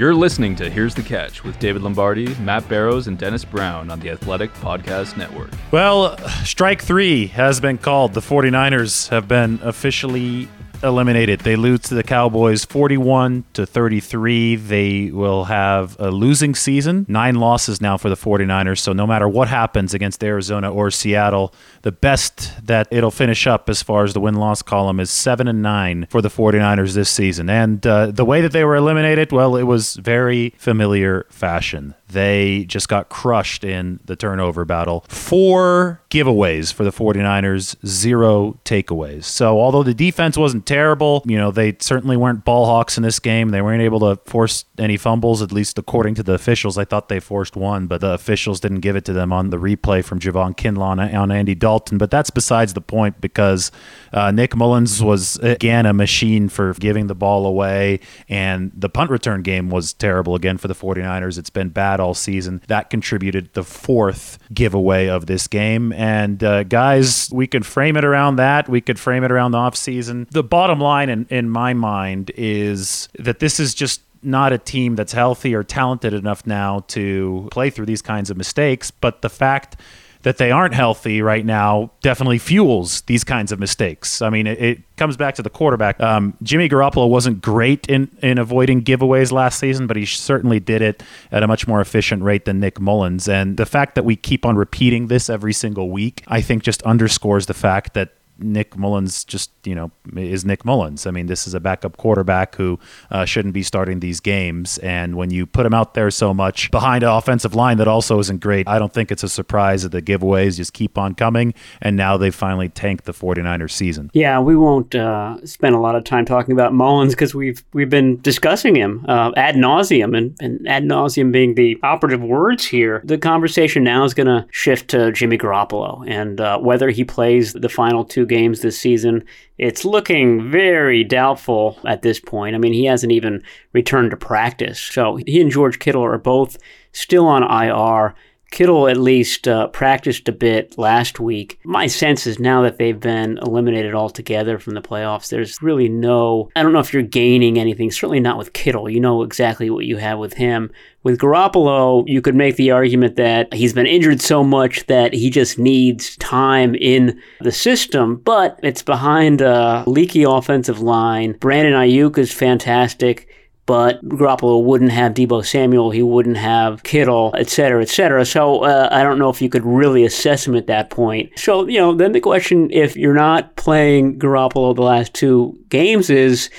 You're listening to Here's the Catch with David Lombardi, Matt Barrows, and Dennis Brown on the Athletic Podcast Network. Well, strike three has been called. The 49ers have been officially eliminated. They lose to the Cowboys 41 to 33. They will have a losing season. Nine losses now for the 49ers. So no matter what happens against Arizona or Seattle, the best that it'll finish up as far as the win-loss column is 7 and 9 for the 49ers this season. And uh, the way that they were eliminated, well, it was very familiar fashion. They just got crushed in the turnover battle. Four giveaways for the 49ers, zero takeaways. So, although the defense wasn't terrible, you know, they certainly weren't ball hawks in this game. They weren't able to force any fumbles, at least according to the officials. I thought they forced one, but the officials didn't give it to them on the replay from Javon Kinlaw on Andy Dalton. But that's besides the point because uh, Nick Mullens was, again, a machine for giving the ball away. And the punt return game was terrible again for the 49ers. It's been bad all season. That contributed the fourth giveaway of this game. And uh, guys, we could frame it around that. We could frame it around the offseason. The bottom line in, in my mind is that this is just not a team that's healthy or talented enough now to play through these kinds of mistakes. But the fact that they aren't healthy right now definitely fuels these kinds of mistakes. I mean, it, it comes back to the quarterback. Um, Jimmy Garoppolo wasn't great in, in avoiding giveaways last season, but he certainly did it at a much more efficient rate than Nick Mullens. And the fact that we keep on repeating this every single week, I think just underscores the fact that Nick Mullens just, you know, is Nick Mullens. I mean, this is a backup quarterback who uh, shouldn't be starting these games. And when you put him out there so much behind an offensive line that also isn't great, I don't think it's a surprise that the giveaways just keep on coming. And now they finally tanked the 49ers season. Yeah, we won't uh, spend a lot of time talking about Mullins because we've we've been discussing him uh, ad nauseum, and, and ad nauseum being the operative words here. The conversation now is going to shift to Jimmy Garoppolo and uh, whether he plays the final two games this season. It's looking very doubtful at this point. I mean, he hasn't even returned to practice. So he and George Kittle are both still on IR. Kittle at least uh, practiced a bit last week. My sense is now that they've been eliminated altogether from the playoffs, there's really no, I don't know if you're gaining anything, certainly not with Kittle. You know exactly what you have with him. With Garoppolo, you could make the argument that he's been injured so much that he just needs time in the system, but it's behind a leaky offensive line. Brandon Aiyuk is fantastic but Garoppolo wouldn't have Deebo Samuel, he wouldn't have Kittle, et cetera, et cetera. So uh, I don't know if you could really assess him at that point. So, you know, then the question if you're not playing Garoppolo the last two games is,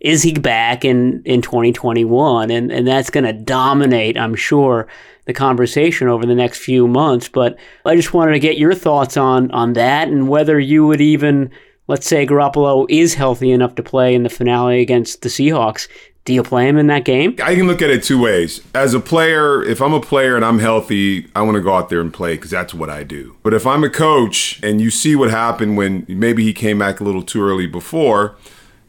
is he back in, in 2021? And, and that's going to dominate, I'm sure, the conversation over the next few months. But I just wanted to get your thoughts on, on that and whether you would even, let's say Garoppolo is healthy enough to play in the finale against the Seahawks. Do you play him in that game? I can look at it two ways. As a player, if I'm a player and I'm healthy, I want to go out there and play because that's what I do. But if I'm a coach and you see what happened when maybe he came back a little too early before,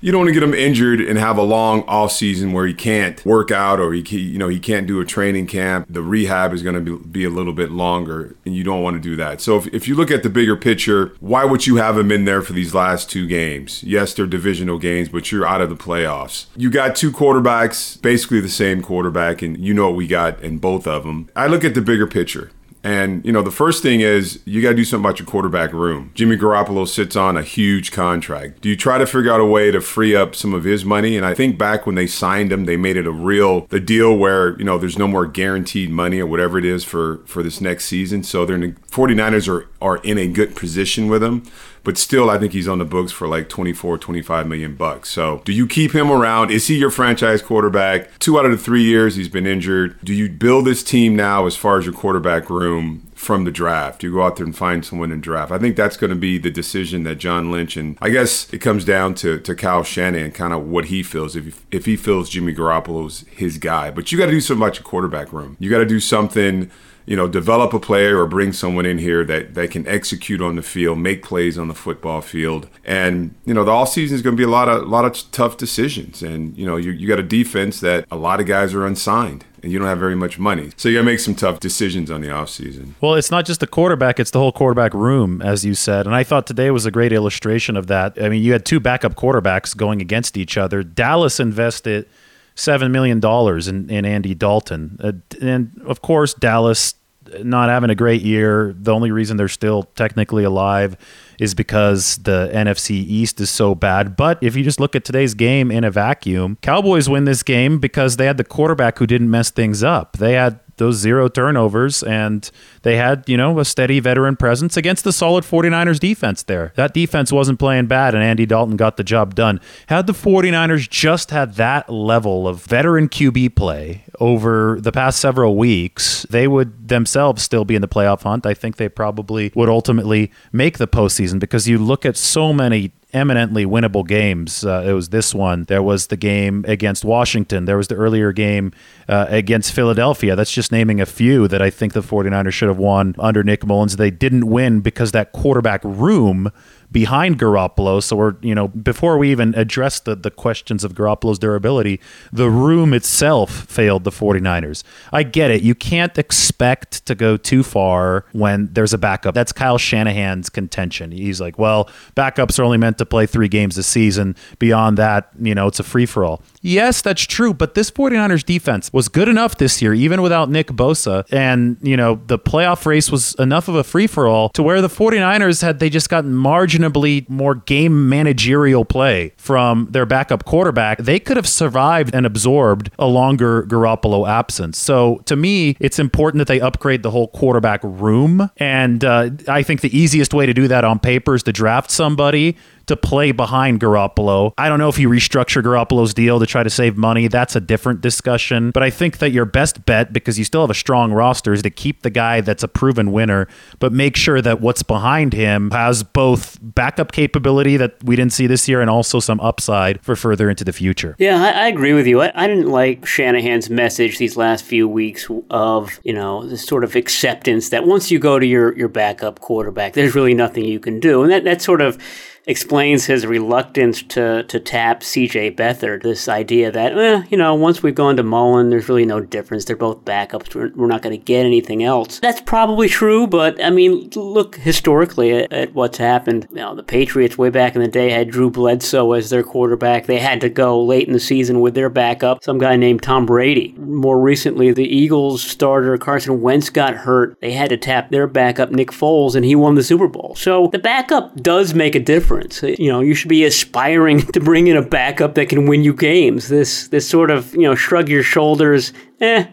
you don't want to get him injured and have a long off season where he can't work out or he you know he can't do a training camp. The rehab is going to be, be a little bit longer, and you don't want to do that. So if, if you look at the bigger picture, why would you have him in there for these last two games? Yes, they're divisional games, but you're out of the playoffs. You got two quarterbacks, basically the same quarterback, and you know what we got in both of them. I look at the bigger picture. And, you know, the first thing is you got to do something about your quarterback room. Jimmy Garoppolo sits on a huge contract. Do you try to figure out a way to free up some of his money? And I think back when they signed him, they made it a real, the deal where, you know, there's no more guaranteed money or whatever it is for, for this next season. So they're, in, the 49ers are, are in a good position with him but still I think he's on the books for like 24, 25 million bucks. So, do you keep him around? Is he your franchise quarterback? 2 out of the 3 years he's been injured. Do you build this team now as far as your quarterback room from the draft? You go out there and find someone in draft. I think that's going to be the decision that John Lynch and I guess it comes down to to Kyle Shanahan kind of what he feels if if he feels Jimmy Garoppolo's his guy. But you got to do something about your quarterback room. You got to do something you know, develop a player or bring someone in here that, that can execute on the field, make plays on the football field. And, you know, the off season is going to be a lot of, a lot of tough decisions. And, you know, you, you got a defense that a lot of guys are unsigned and you don't have very much money. So you got to make some tough decisions on the offseason. Well, it's not just the quarterback, it's the whole quarterback room, as you said. And I thought today was a great illustration of that. I mean, you had two backup quarterbacks going against each other. Dallas invested $7 million in, in Andy Dalton. Uh, and of course, Dallas not having a great year. The only reason they're still technically alive is because the NFC East is so bad. But if you just look at today's game in a vacuum, Cowboys win this game because they had the quarterback who didn't mess things up. They had those zero turnovers and they had, you know, a steady veteran presence against the solid 49ers defense there. That defense wasn't playing bad and Andy Dalton got the job done. Had the 49ers just had that level of veteran QB play over the past several weeks, they would themselves still be in the playoff hunt. I think they probably would ultimately make the postseason because you look at so many eminently winnable games. Uh, it was this one. There was the game against Washington. There was the earlier game uh, against Philadelphia. That's just naming a few that I think the 49ers should have won under Nick Mullens. They didn't win because that quarterback room behind Garoppolo. So we're, you know, before we even address the, the questions of Garoppolo's durability, the room itself failed the 49ers. I get it. You can't expect to go too far when there's a backup. That's Kyle Shanahan's contention. He's like, well, backups are only meant to play three games a season. Beyond that, you know, it's a free for all. Yes, that's true, but this 49ers defense was good enough this year, even without Nick Bosa. And, you know, the playoff race was enough of a free for all to where the 49ers had they just gotten marginally more game managerial play from their backup quarterback, they could have survived and absorbed a longer Garoppolo absence. So to me, it's important that they upgrade the whole quarterback room. And uh, I think the easiest way to do that on paper is to draft somebody to play behind Garoppolo. I don't know if you restructure Garoppolo's deal to try to save money. That's a different discussion. But I think that your best bet, because you still have a strong roster, is to keep the guy that's a proven winner, but make sure that what's behind him has both backup capability that we didn't see this year and also some upside for further into the future. Yeah, I, I agree with you. I, I didn't like Shanahan's message these last few weeks of, you know, this sort of acceptance that once you go to your, your backup quarterback, there's really nothing you can do. And that, that sort of explains his reluctance to, to tap CJ Beathard. This idea that, eh, you know, once we've gone to Mullen, there's really no difference. They're both backups. We're, we're not going to get anything else. That's probably true, but I mean, look historically at, at, what's happened. You know, the Patriots way back in the day had Drew Bledsoe as their quarterback. They had to go late in the season with their backup, some guy named Tom Brady. More recently, the Eagles starter Carson Wentz got hurt. They had to tap their backup, Nick Foles, and he won the Super Bowl. So the backup does make a difference difference. You know, you should be aspiring to bring in a backup that can win you games. This this sort of you know shrug your shoulders. Eh,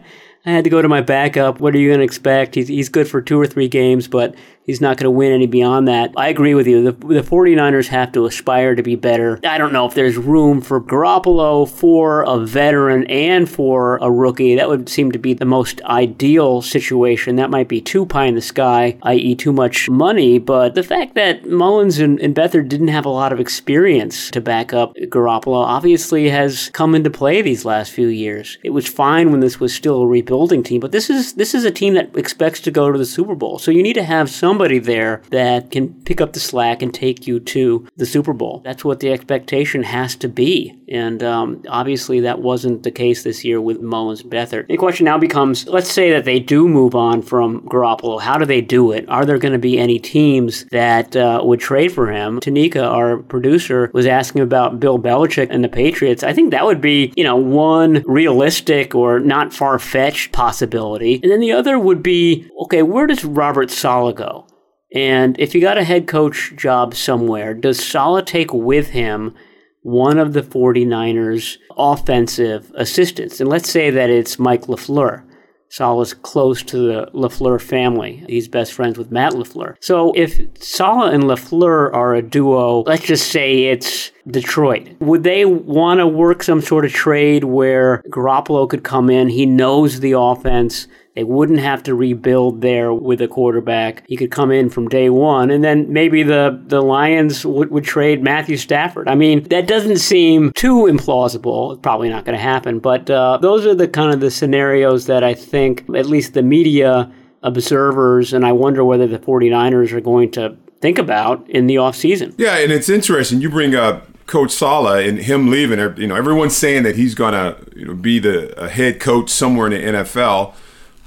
I had to go to my backup. What are you going to expect? He's he's good for two or three games, but He's not going to win any beyond that. I agree with you. The, the 49ers have to aspire to be better. I don't know if there's room for Garoppolo, for a veteran, and for a rookie. That would seem to be the most ideal situation. That might be too pie in the sky, i.e., too much money. But the fact that Mullens and, and Beathard didn't have a lot of experience to back up Garoppolo obviously has come into play these last few years. It was fine when this was still a rebuilding team, but this is this is a team that expects to go to the Super Bowl. So you need to have somebody there that can pick up the slack and take you to the Super Bowl. That's what the expectation has to be. And um, obviously, that wasn't the case this year with Mullens Beathard. The question now becomes let's say that they do move on from Garoppolo. How do they do it? Are there going to be any teams that uh, would trade for him? Tanika, our producer, was asking about Bill Belichick and the Patriots. I think that would be, you know, one realistic or not far fetched possibility. And then the other would be okay, where does Robert Saleh go? And if you got a head coach job somewhere, does Saleh take with him one of the 49ers offensive assistants? And let's say that it's Mike LaFleur. Saleh's close to the LaFleur family. He's best friends with Matt LaFleur. So if Saleh and LaFleur are a duo, let's just say it's Detroit. Would they want to work some sort of trade where Garoppolo could come in? He knows the offense. They wouldn't have to rebuild there with a quarterback. He could come in from day one, and then maybe the, the Lions would, would trade Matthew Stafford. I mean, that doesn't seem too implausible. It's probably not going to happen, but uh, those are the kind of the scenarios that I think at least the media observers, and I wonder whether the 49ers are going to think about in the offseason. Yeah, and it's interesting. You bring up Coach Saleh and him leaving. You know, everyone's saying that he's going to you know, be the head coach somewhere in the NFL.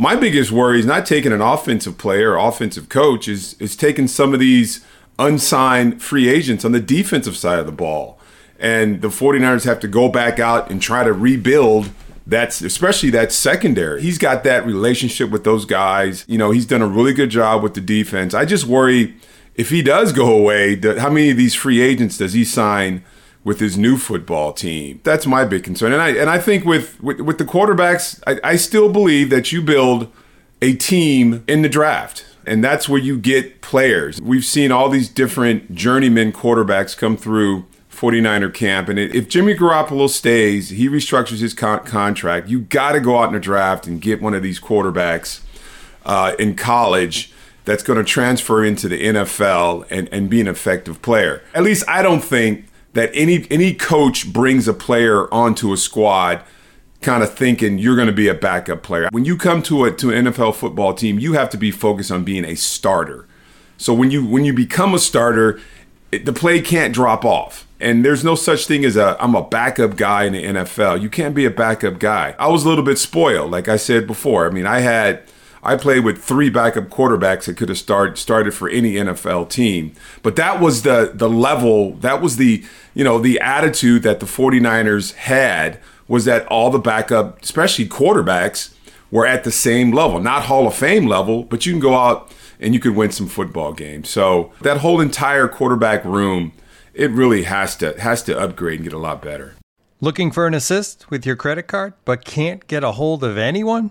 My biggest worry is not taking an offensive player or offensive coach, is, is taking some of these unsigned free agents on the defensive side of the ball. And the 49ers have to go back out and try to rebuild that's especially that secondary. He's got that relationship with those guys. You know, he's done a really good job with the defense. I just worry if he does go away, how many of these free agents does he sign with his new football team. That's my big concern. And I and I think with with, with the quarterbacks, I, I still believe that you build a team in the draft. And that's where you get players. We've seen all these different journeyman quarterbacks come through 49er camp. And if Jimmy Garoppolo stays, he restructures his con- contract. You got to go out in the draft and get one of these quarterbacks uh, in college that's going to transfer into the NFL and, and be an effective player. At least I don't think that any any coach brings a player onto a squad kind of thinking you're going to be a backup player. When you come to a to an NFL football team, you have to be focused on being a starter. So when you when you become a starter, it, the play can't drop off. And there's no such thing as a I'm a backup guy in the NFL. You can't be a backup guy. I was a little bit spoiled, like I said before. I mean, I had I played with three backup quarterbacks that could have start, started for any NFL team. But that was the the level, that was the, you know, the attitude that the 49ers had was that all the backup, especially quarterbacks, were at the same level. Not Hall of Fame level, but you can go out and you could win some football games. So that whole entire quarterback room, it really has to has to upgrade and get a lot better. Looking for an assist with your credit card, but can't get a hold of anyone?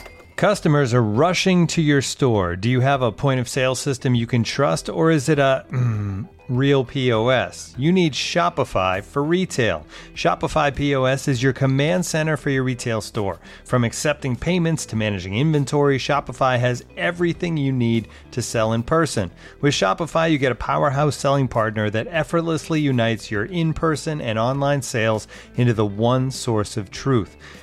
Customers are rushing to your store. Do you have a point of sale system you can trust, or is it a mm, real POS? You need Shopify for retail. Shopify POS is your command center for your retail store. From accepting payments to managing inventory, Shopify has everything you need to sell in person. With Shopify, you get a powerhouse selling partner that effortlessly unites your in person and online sales into the one source of truth.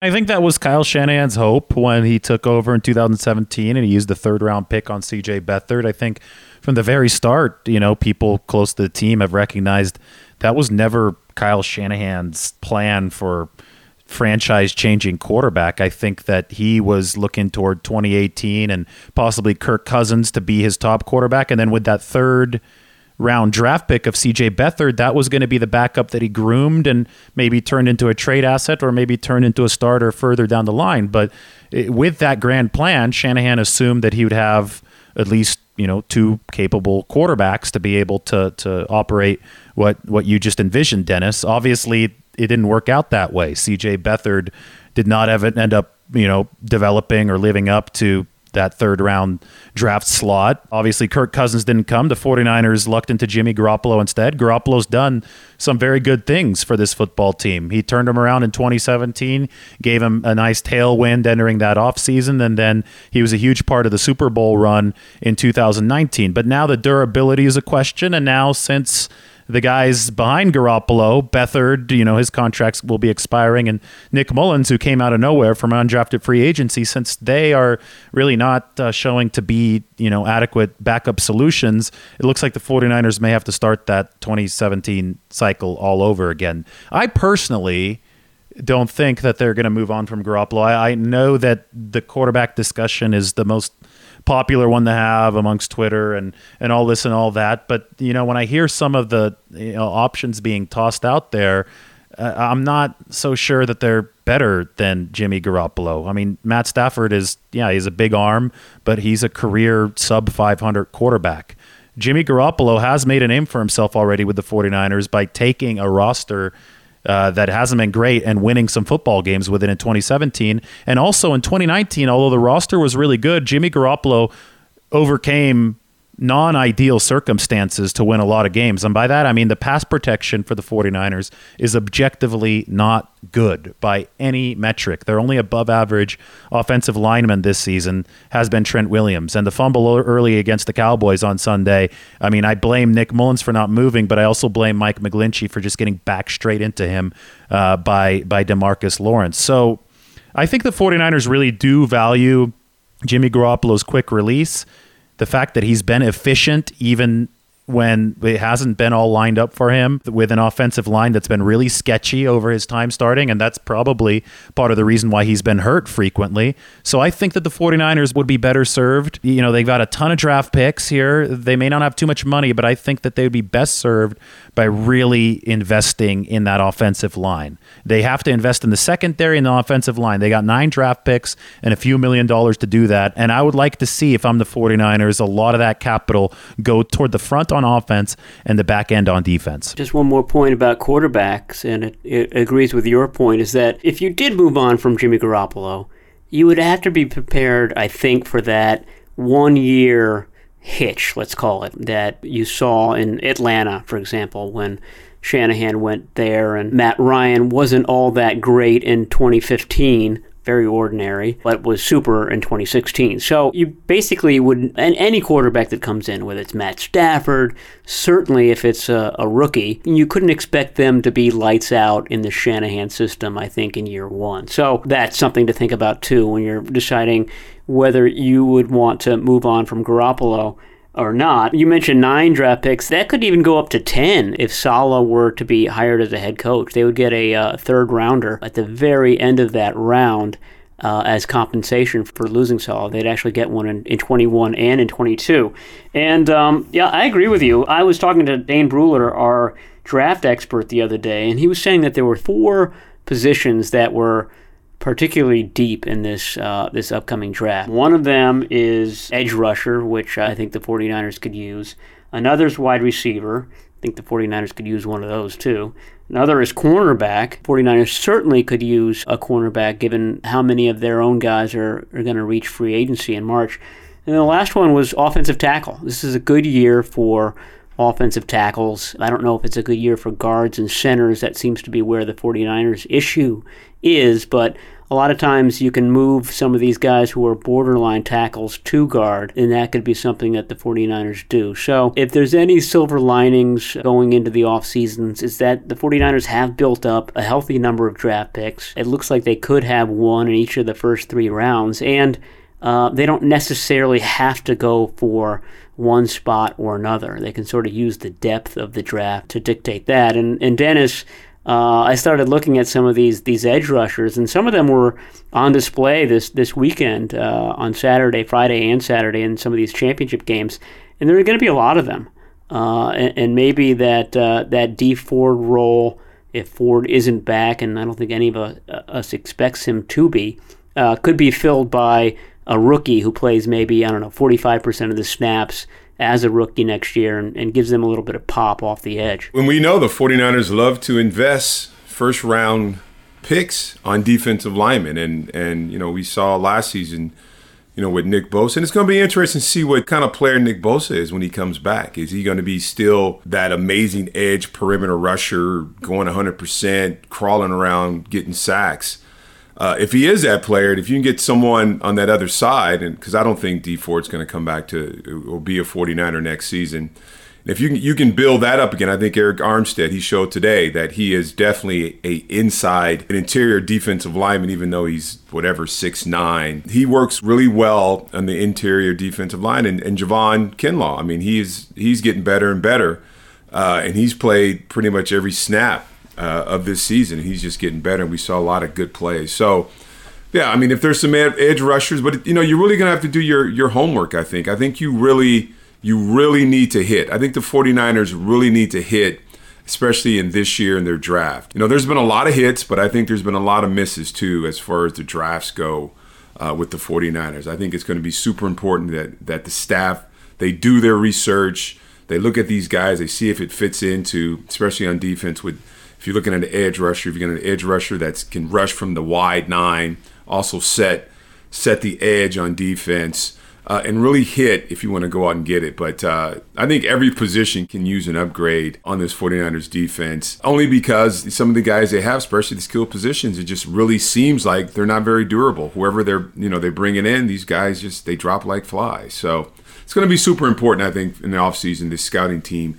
I think that was Kyle Shanahan's hope when he took over in 2017 and he used the third round pick on CJ Beathard. I think from the very start, you know, people close to the team have recognized that was never Kyle Shanahan's plan for franchise changing quarterback. I think that he was looking toward 2018 and possibly Kirk Cousins to be his top quarterback. And then with that third round draft pick of CJ Beathard, that was going to be the backup that he groomed and maybe turned into a trade asset or maybe turned into a starter further down the line. But it, with that grand plan, Shanahan assumed that he would have at least you know two capable quarterbacks to be able to to operate what what you just envisioned, Dennis. Obviously, it didn't work out that way. CJ Beathard did not have it end up you know developing or living up to that third round draft slot. Obviously, Kirk Cousins didn't come. The 49ers lucked into Jimmy Garoppolo instead. Garoppolo's done some very good things for this football team. He turned him around in 2017, gave him a nice tailwind entering that offseason, and then he was a huge part of the Super Bowl run in 2019. But now the durability is a question, and now since the guys behind Garoppolo, Beathard, you know, his contracts will be expiring, and Nick Mullens, who came out of nowhere from undrafted free agency, since they are really not uh, showing to be, you know, adequate backup solutions, it looks like the 49ers may have to start that 2017 cycle all over again. I personally don't think that they're going to move on from Garoppolo. I, I know that the quarterback discussion is the most – popular one to have amongst Twitter and and all this and all that. But you know, when I hear some of the you know, options being tossed out there, uh, I'm not so sure that they're better than Jimmy Garoppolo. I mean, Matt Stafford is yeah, he's a big arm, but he's a career sub 500 quarterback. Jimmy Garoppolo has made a name for himself already with the 49ers by taking a roster uh, that hasn't been great and winning some football games with it in 2017. And also in 2019, although the roster was really good, Jimmy Garoppolo overcame non ideal circumstances to win a lot of games. And by that, I mean the pass protection for the 49ers is objectively not good by any metric. Their only above average offensive lineman this season has been Trent Williams. And the fumble early against the Cowboys on Sunday, I mean, I blame Nick Mullens for not moving, but I also blame Mike McGlinchey for just getting back straight into him uh, by, by Demarcus Lawrence. So I think the 49ers really do value Jimmy Garoppolo's quick release the fact that he's been efficient even when it hasn't been all lined up for him with an offensive line that's been really sketchy over his time starting. And that's probably part of the reason why he's been hurt frequently. So I think that the 49ers would be better served. You know, they've got a ton of draft picks here. They may not have too much money, but I think that they would be best served by really investing in that offensive line. They have to invest in the secondary and the offensive line. They got nine draft picks and a few million dollars to do that. And I would like to see, if I'm the 49ers, a lot of that capital go toward the front on offense and the back end on defense. Just one more point about quarterbacks, and it, it agrees with your point, is that if you did move on from Jimmy Garoppolo, you would have to be prepared, I think, for that one year hitch, let's call it, that you saw in Atlanta, for example, when Shanahan went there and Matt Ryan wasn't all that great in 2015 very ordinary, but was super in 2016. So you basically would, and any quarterback that comes in, whether it's Matt Stafford, certainly if it's a, a, rookie, you couldn't expect them to be lights out in the Shanahan system, I think, in year one. So that's something to think about too when you're deciding whether you would want to move on from Garoppolo or not. You mentioned nine draft picks. That could even go up to 10 if Saleh were to be hired as a head coach. They would get a uh, third rounder at the very end of that round uh, as compensation for losing Saleh. They'd actually get one in, in 21 and in 22. And um, yeah, I agree with you. I was talking to Dane Brugler, our draft expert, the other day, and he was saying that there were four positions that were particularly deep in this uh, this upcoming draft. One of them is edge rusher, which I think the 49ers could use. Another is wide receiver. I think the 49ers could use one of those too. Another is cornerback. 49ers certainly could use a cornerback given how many of their own guys are, are going to reach free agency in March. And the last one was offensive tackle. This is a good year for offensive tackles. I don't know if it's a good year for guards and centers. That seems to be where the 49ers issue is, but a lot of times you can move some of these guys who are borderline tackles to guard, and that could be something that the 49ers do. So if there's any silver linings going into the off seasons, is that the 49ers have built up a healthy number of draft picks. It looks like they could have one in each of the first three rounds, and uh, they don't necessarily have to go for one spot or another. They can sort of use the depth of the draft to dictate that. And, and Dennis, uh, I started looking at some of these these edge rushers, and some of them were on display this this weekend uh, on Saturday, Friday, and Saturday in some of these championship games. And there are going to be a lot of them, uh, and, and, maybe that uh, that Dee Ford role, if Ford isn't back, and I don't think any of us expects him to be, could be filled by a rookie who plays maybe, I don't know, 45% of the snaps as a rookie next year and, and, gives them a little bit of pop off the edge. When we know the 49ers love to invest first round picks on defensive linemen. And, and you know, we saw last season, you know, with Nick Bosa. And it's going to be interesting to see what kind of player Nick Bosa is when he comes back. Is he going to be still that amazing edge perimeter rusher, going 100%, crawling around, getting sacks? Uh, if he is that player, if you can get someone on that other side, and because I don't think Dee Ford's going to come back to or be a 49er next season. If you can, you can build that up again. I think Arik Armstead he showed today that he is definitely a inside an interior defensive lineman, even though he's whatever six nine. He works really well on the interior defensive line. And, and Javon Kinlaw, I mean, he's he's getting better and better, uh, and he's played pretty much every snap uh, of this season. He's just getting better, and we saw a lot of good plays. So, yeah, I mean, if there's some edge rushers, but you know, you're really gonna have to do your your homework. I think. I think you really you really need to hit. I think the 49ers really need to hit, especially in this year in their draft. You know, there's been a lot of hits, but I think there's been a lot of misses too as far as the drafts go uh, with the 49ers. I think it's going to be super important that that the staff they do their research. They look at these guys. They see if it fits into, especially on defense with if you're looking at an edge rusher, if you're getting an edge rusher that can rush from the wide nine, also set set the edge on defense, uh, and really hit if you want to go out and get it. But uh, I think every position can use an upgrade on this 49ers defense, only because some of the guys they have, especially the skill positions, it just really seems like they're not very durable. Whoever they're you know they're bringing in, these guys just they drop like flies. So it's going to be super important, I think, in the offseason. This scouting team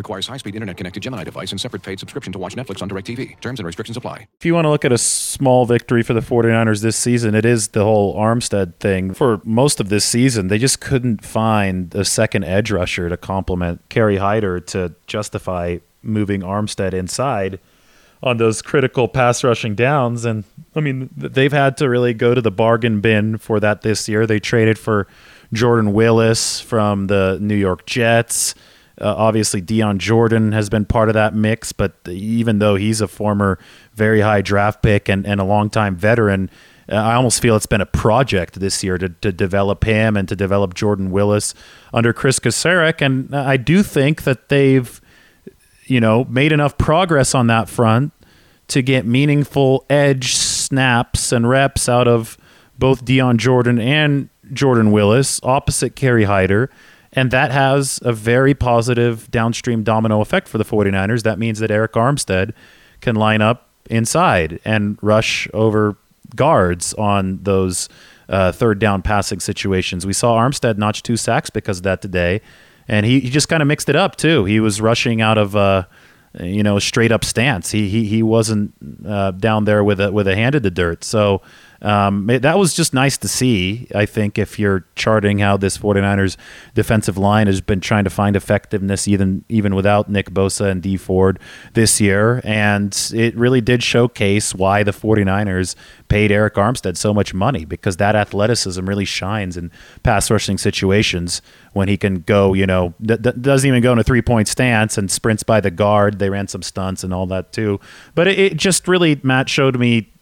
Requires high-speed internet-connected Gemini device and separate paid subscription to watch Netflix on DirecTV. Terms and restrictions apply. If you want to look at a small victory for the 49ers this season, it is the whole Armstead thing. For most of this season, they just couldn't find a second edge rusher to complement Kerry Hyder to justify moving Armstead inside on those critical pass rushing downs. And I mean, they've had to really go to the bargain bin for that this year. They traded for Jordan Willis from the New York Jets. Uh, obviously, Dion Jordan has been part of that mix, but even though he's a former very high draft pick and, and a longtime veteran, uh, I almost feel it's been a project this year to, to develop him and to develop Jordan Willis under Chris Kocurek. And I do think that they've, you know, made enough progress on that front to get meaningful edge snaps and reps out of both Dion Jordan and Jordan Willis opposite Kerry Hyder. And that has a very positive downstream domino effect for the 49ers. That means that Arik Armstead can line up inside and rush over guards on those uh, third down passing situations. We saw Armstead notch two sacks because of that today. And he, he just kind of mixed it up, too. He was rushing out of. Uh, you know, straight up stance. He he he wasn't uh, down there with a with a hand in the dirt. So um, it, that was just nice to see. I think if you're charting how this 49ers defensive line has been trying to find effectiveness even even without Nick Bosa and Dee Ford this year, and it really did showcase why the 49ers paid Arik Armstead so much money because that athleticism really shines in pass rushing situations when he can go, you know, doesn't even go in a three point stance and sprints by the guard. They ran some stunts and all that too. But it, it just really, Matt showed me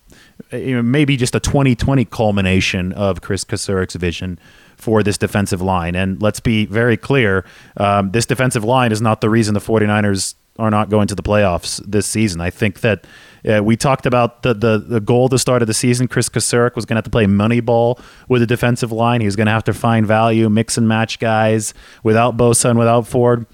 you know, maybe just a 2020 culmination of Chris Kocurek's vision for this defensive line. And let's be very clear um, this defensive line is not the reason the 49ers are not going to the playoffs this season. I think that uh, we talked about the, the, the goal at the start of the season. Chris Kocurek was going to have to play money ball with the defensive line. He was going to have to find value, mix and match guys without Bosa and without Ford.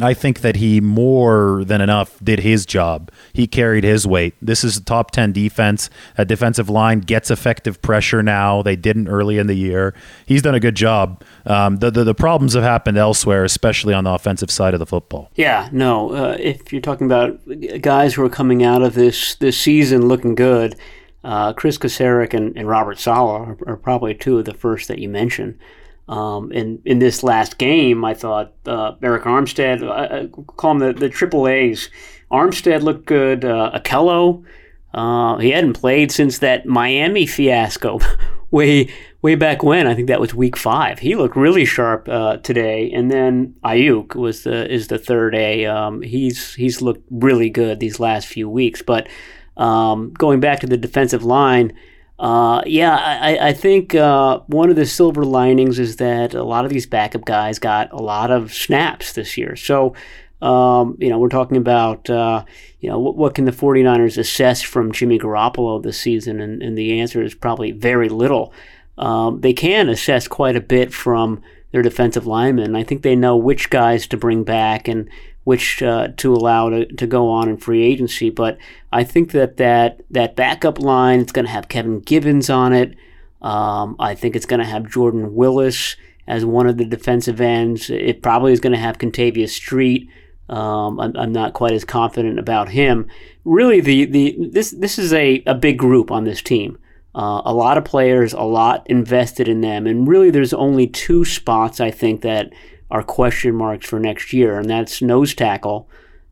I think that he more than enough did his job. He carried his weight. This is a top 10 defense. A defensive line gets effective pressure now. They didn't early in the year. He's done a good job. Um, the, the, the problems have happened elsewhere, especially on the offensive side of the football. Yeah, no. Uh, if you're talking about guys who are coming out of this this season looking good, uh, Chris Kocurek and, and Robert Saleh are, are probably two of the first that you mentioned. Um, in in this last game, I thought uh, Arik Armstead, I, I call him the, the triple A's. Armstead looked good. Uh, Ahkello, uh, he hadn't played since that Miami fiasco way way back when. I think that was week five. He looked really sharp uh, today. And then Aiyuk was the is the third A. Um, he's he's looked really good these last few weeks. But um, going back to the defensive line. Uh, yeah, I, I think uh, one of the silver linings is that a lot of these backup guys got a lot of snaps this year. So, um, you know, we're talking about, uh, you know, what, what, can the 49ers assess from Jimmy Garoppolo this season? And, and the answer is probably very little. Um, they can assess quite a bit from their defensive linemen. I think they know which guys to bring back and which uh, to allow to, to go on in free agency. But I think that that, that backup line, it's going to have Kevin Givens on it. Um, I think it's going to have Jordan Willis as one of the defensive ends. It probably is going to have Kentavius Street. Um, I'm, I'm, not quite as confident about him. Really, the, the this this is a, a big group on this team. Uh, a lot of players, a lot invested in them, and really, there's only two spots I think that are question marks for next year, and that's nose tackle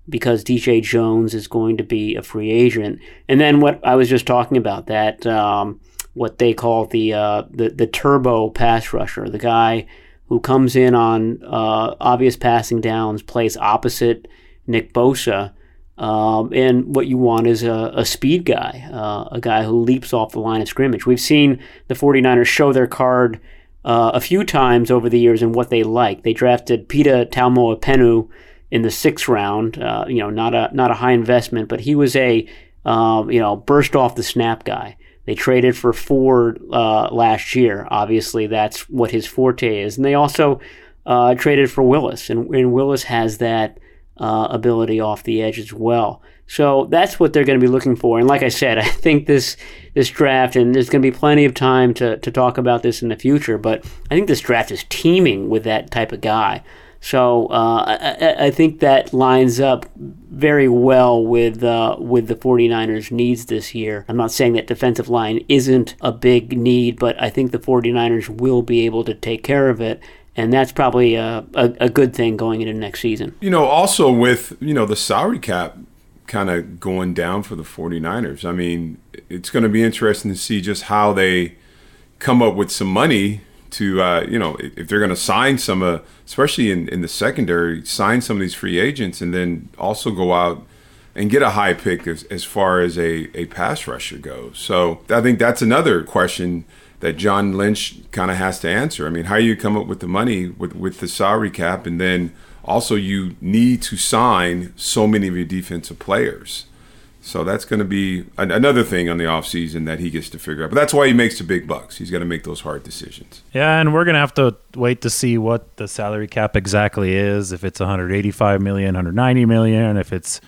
because DJ Jones is going to be a free agent. And then what I was just talking about that um, what they call the, uh, the the turbo pass rusher, the guy who comes in on uh, obvious passing downs, plays opposite Nick Bosa. Um, and what you want is a, a speed guy, uh, a guy who leaps off the line of scrimmage. We've seen the 49ers show their card uh, a few times over the years and what they like. They drafted Pita Taumoepenu in the sixth round. Uh, you know, not a not a high investment, but he was a um, you know burst off the snap guy. They traded for Ford uh, last year. Obviously, that's what his forte is, and they also uh, traded for Willis, and, and Willis has that uh, ability off the edge as well. So that's what they're going to be looking for. And like I said, I think this this draft, and there's going to be plenty of time to, to talk about this in the future, but I think this draft is teeming with that type of guy. So uh, I, I, think that lines up very well with uh, with the 49ers' needs this year. I'm not saying that defensive line isn't a big need, but I think the 49ers will be able to take care of it and that's probably a, a, a, good thing going into next season. You know, also with you know the salary cap kind of going down for the 49ers. I mean, it's going to be interesting to see just how they come up with some money to, uh, you know, if they're going to sign some, uh, especially in, in the secondary, sign some of these free agents and then also go out and get a high pick as, as far as a, a pass rusher goes. So I think that's another question that John Lynch kind of has to answer. I mean, how you come up with the money with, with the salary cap and then – also you need to sign so many of your defensive players. So that's going to be another thing on the offseason that he gets to figure out. But that's why he makes the big bucks. He's got to make those hard decisions. Yeah, and we're going to have to wait to see what the salary cap exactly is. If it's 185 million, 190 million, if it's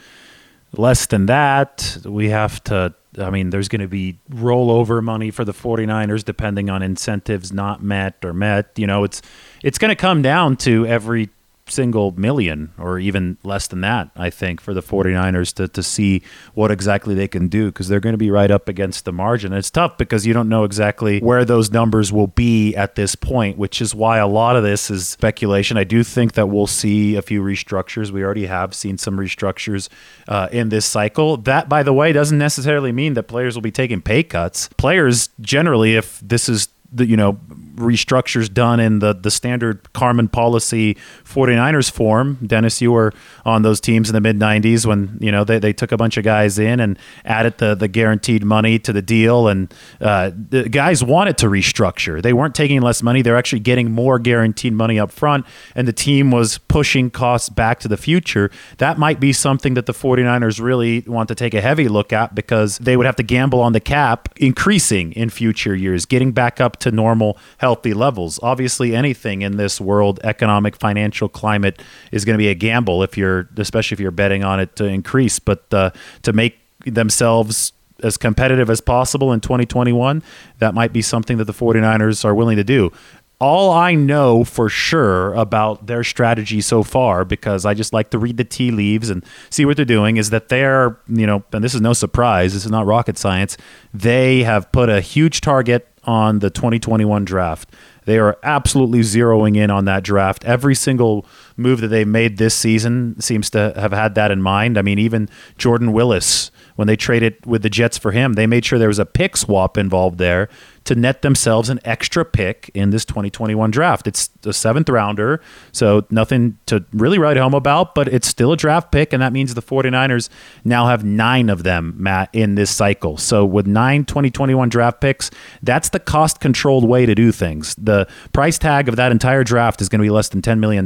less than that, we have to I mean, there's going to be rollover money for the 49ers depending on incentives not met or met. You know, it's it's going to come down to every single million or even less than that, I think, for the 49ers to, to see what exactly they can do because they're going to be right up against the margin. It's tough because you don't know exactly where those numbers will be at this point, which is why a lot of this is speculation. I do think that we'll see a few restructures. We already have seen some restructures uh, in this cycle. That, by the way, doesn't necessarily mean that players will be taking pay cuts. Players generally, if this is the you know restructures done in the the standard Carmen Policy 49ers form. Dennis, you were on those teams in the mid 90s when you know they, they took a bunch of guys in and added the the guaranteed money to the deal, and uh, the guys wanted to restructure. They weren't taking less money; they're actually getting more guaranteed money up front, and the team was pushing costs back to the future. That might be something that the 49ers really want to take a heavy look at because they would have to gamble on the cap increasing in future years, getting back up to normal healthy levels. Obviously, anything in this world, economic, financial climate, is going to be a gamble if you're, especially if you're betting on it to increase. But uh, to make themselves as competitive as possible in 2021, that might be something that the 49ers are willing to do all I know for sure about their strategy so far, because I just like to read the tea leaves and see what they're doing, is that they're, you know, and this is no surprise, this is not rocket science. They have put a huge target on the 2021 draft. They are absolutely zeroing in on that draft. Every single move that they made this season seems to have had that in mind. I mean, even Jordan Willis when they traded with the Jets for him, they made sure there was a pick swap involved there to net themselves an extra pick in this 2021 draft. It's a seventh rounder, so nothing to really write home about, but it's still a draft pick, and that means the 49ers now have nine of them, Matt, in this cycle. So with nine 2021 draft picks, that's the cost controlled way to do things. The price tag of that entire draft is going to be less than $10 million.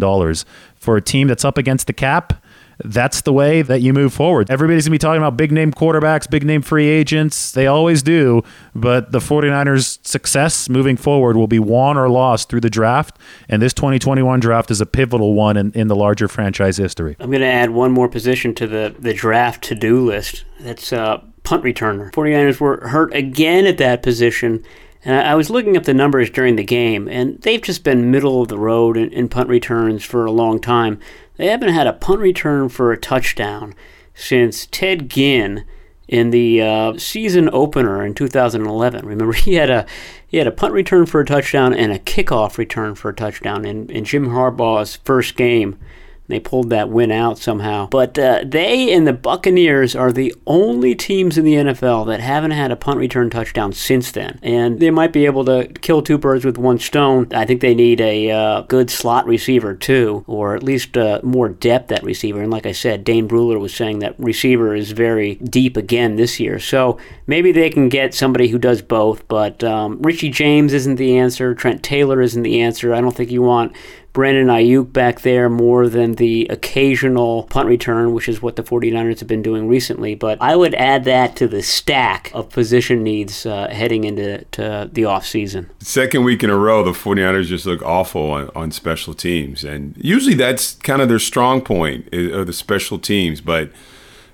For a team that's up against the cap, that's the way that you move forward. Everybody's going to be talking about big name quarterbacks, big name free agents. They always do. But the 49ers' success moving forward will be won or lost through the draft. And this 2021 draft is a pivotal one in, in the larger franchise history. I'm going to add one more position to the, the draft to do list. That's uh, punt returner. 49ers were hurt again at that position. And I was looking up the numbers during the game, and they've just been middle of the road in, in punt returns for a long time. They haven't had a punt return for a touchdown since Ted Ginn in the uh, season opener in 2011. Remember, he had a he had a punt return for a touchdown and a kickoff return for a touchdown in, in Jim Harbaugh's first game they pulled that win out somehow. But uh, they and the Buccaneers are the only teams in the NFL that haven't had a punt return touchdown since then. And they might be able to kill two birds with one stone. I think they need a uh, good slot receiver, too, or at least uh, more depth at receiver. And like I said, Dane Brugler was saying that receiver is very deep again this year. So maybe they can get somebody who does both. But um, Richie James isn't the answer. Trent Taylor isn't the answer. I don't think you want Brandon Aiyuk back there more than the occasional punt return, which is what the 49ers have been doing recently. But I would add that to the stack of position needs uh, heading into to the offseason. Second week in a row, the 49ers just look awful on, on special teams. And usually that's kind of their strong point, of the special teams. But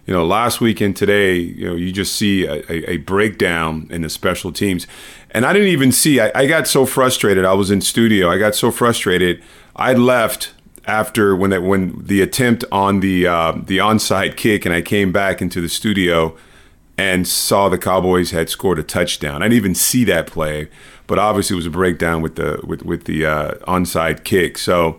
you know, last week and today, you know, you just see a, a, a, breakdown in the special teams. And I didn't even see, I, I got so frustrated. I was in studio. I got so frustrated. I left after when that when the attempt on the uh, the onside kick, and I came back into the studio and saw the Cowboys had scored a touchdown. I didn't even see that play, but obviously it was a breakdown with the with with the uh, onside kick. So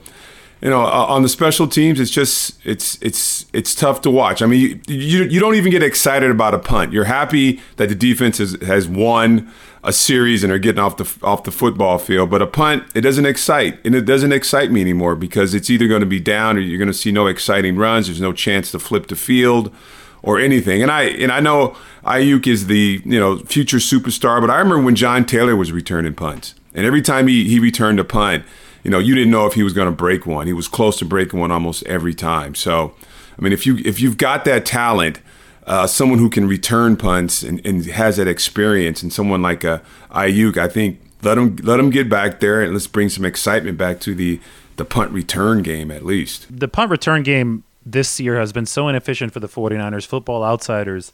you know, on the special teams, it's just it's it's it's tough to watch. I mean, you, you, you don't even get excited about a punt. You're happy that the defense has, has won a series and are getting off the off the football field. But a punt, it doesn't excite, and it doesn't excite me anymore because it's either going to be down or you're going to see no exciting runs. There's no chance to flip the field or anything. And I and I know Aiyuk is the you know future superstar, but I remember when John Taylor was returning punts, and every time he he returned a punt you know, you didn't know if he was going to break one. He was close to breaking one almost every time. So, I mean, if you if you've got that talent, uh, someone who can return punts and, and, has that experience, and someone like a Aiyuk, I think let him let him get back there and let's bring some excitement back to the the punt return game at least. The punt return game this year has been so inefficient for the 49ers. Football Outsiders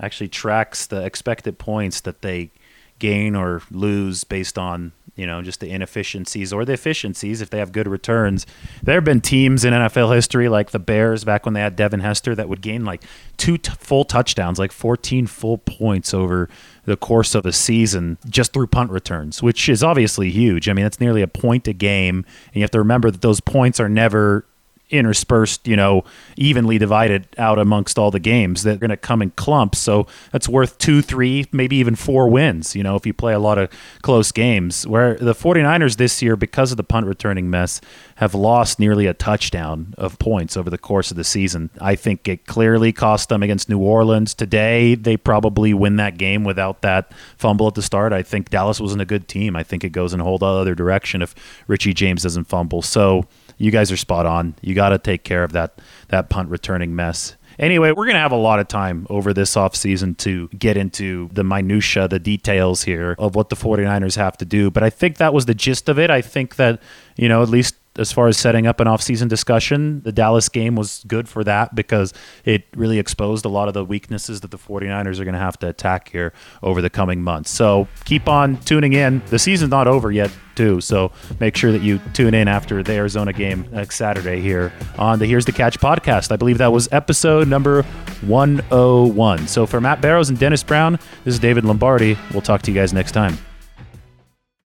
actually tracks the expected points that they gain or lose based on you know, just the inefficiencies or the efficiencies if they have good returns. There have been teams in NFL history like the Bears back when they had Devin Hester that would gain like two t- full touchdowns, like 14 full points over the course of a season just through punt returns, which is obviously huge. I mean, that's nearly a point a game. And you have to remember that those points are never interspersed, you know, evenly divided out amongst all the games. They're going to come in clumps. So that's worth two, three, maybe even four wins, you know, if you play a lot of close games. Where the 49ers this year, because of the punt returning mess, have lost nearly a touchdown of points over the course of the season. I think it clearly cost them against New Orleans. Today, they probably win that game without that fumble at the start. I think Dallas wasn't a good team. I think it goes in a whole other direction if Richie James doesn't fumble. So, you guys are spot on. You got to take care of that that punt returning mess. Anyway, we're going to have a lot of time over this offseason to get into the minutia, the details here of what the 49ers have to do, but I think that was the gist of it. I think that, you know, at least as far as setting up an offseason discussion, the Dallas game was good for that because it really exposed a lot of the weaknesses that the 49ers are going to have to attack here over the coming months. So keep on tuning in. The season's not over yet, too. So make sure that you tune in after the Arizona game next Saturday here on the Here's the Catch podcast. I believe that was episode number 101. So for Matt Barrows and Dennis Brown, this is David Lombardi. We'll talk to you guys next time.